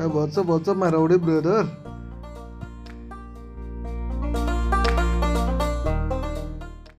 अब भन्छ भन्छ मारौडे ब्रदर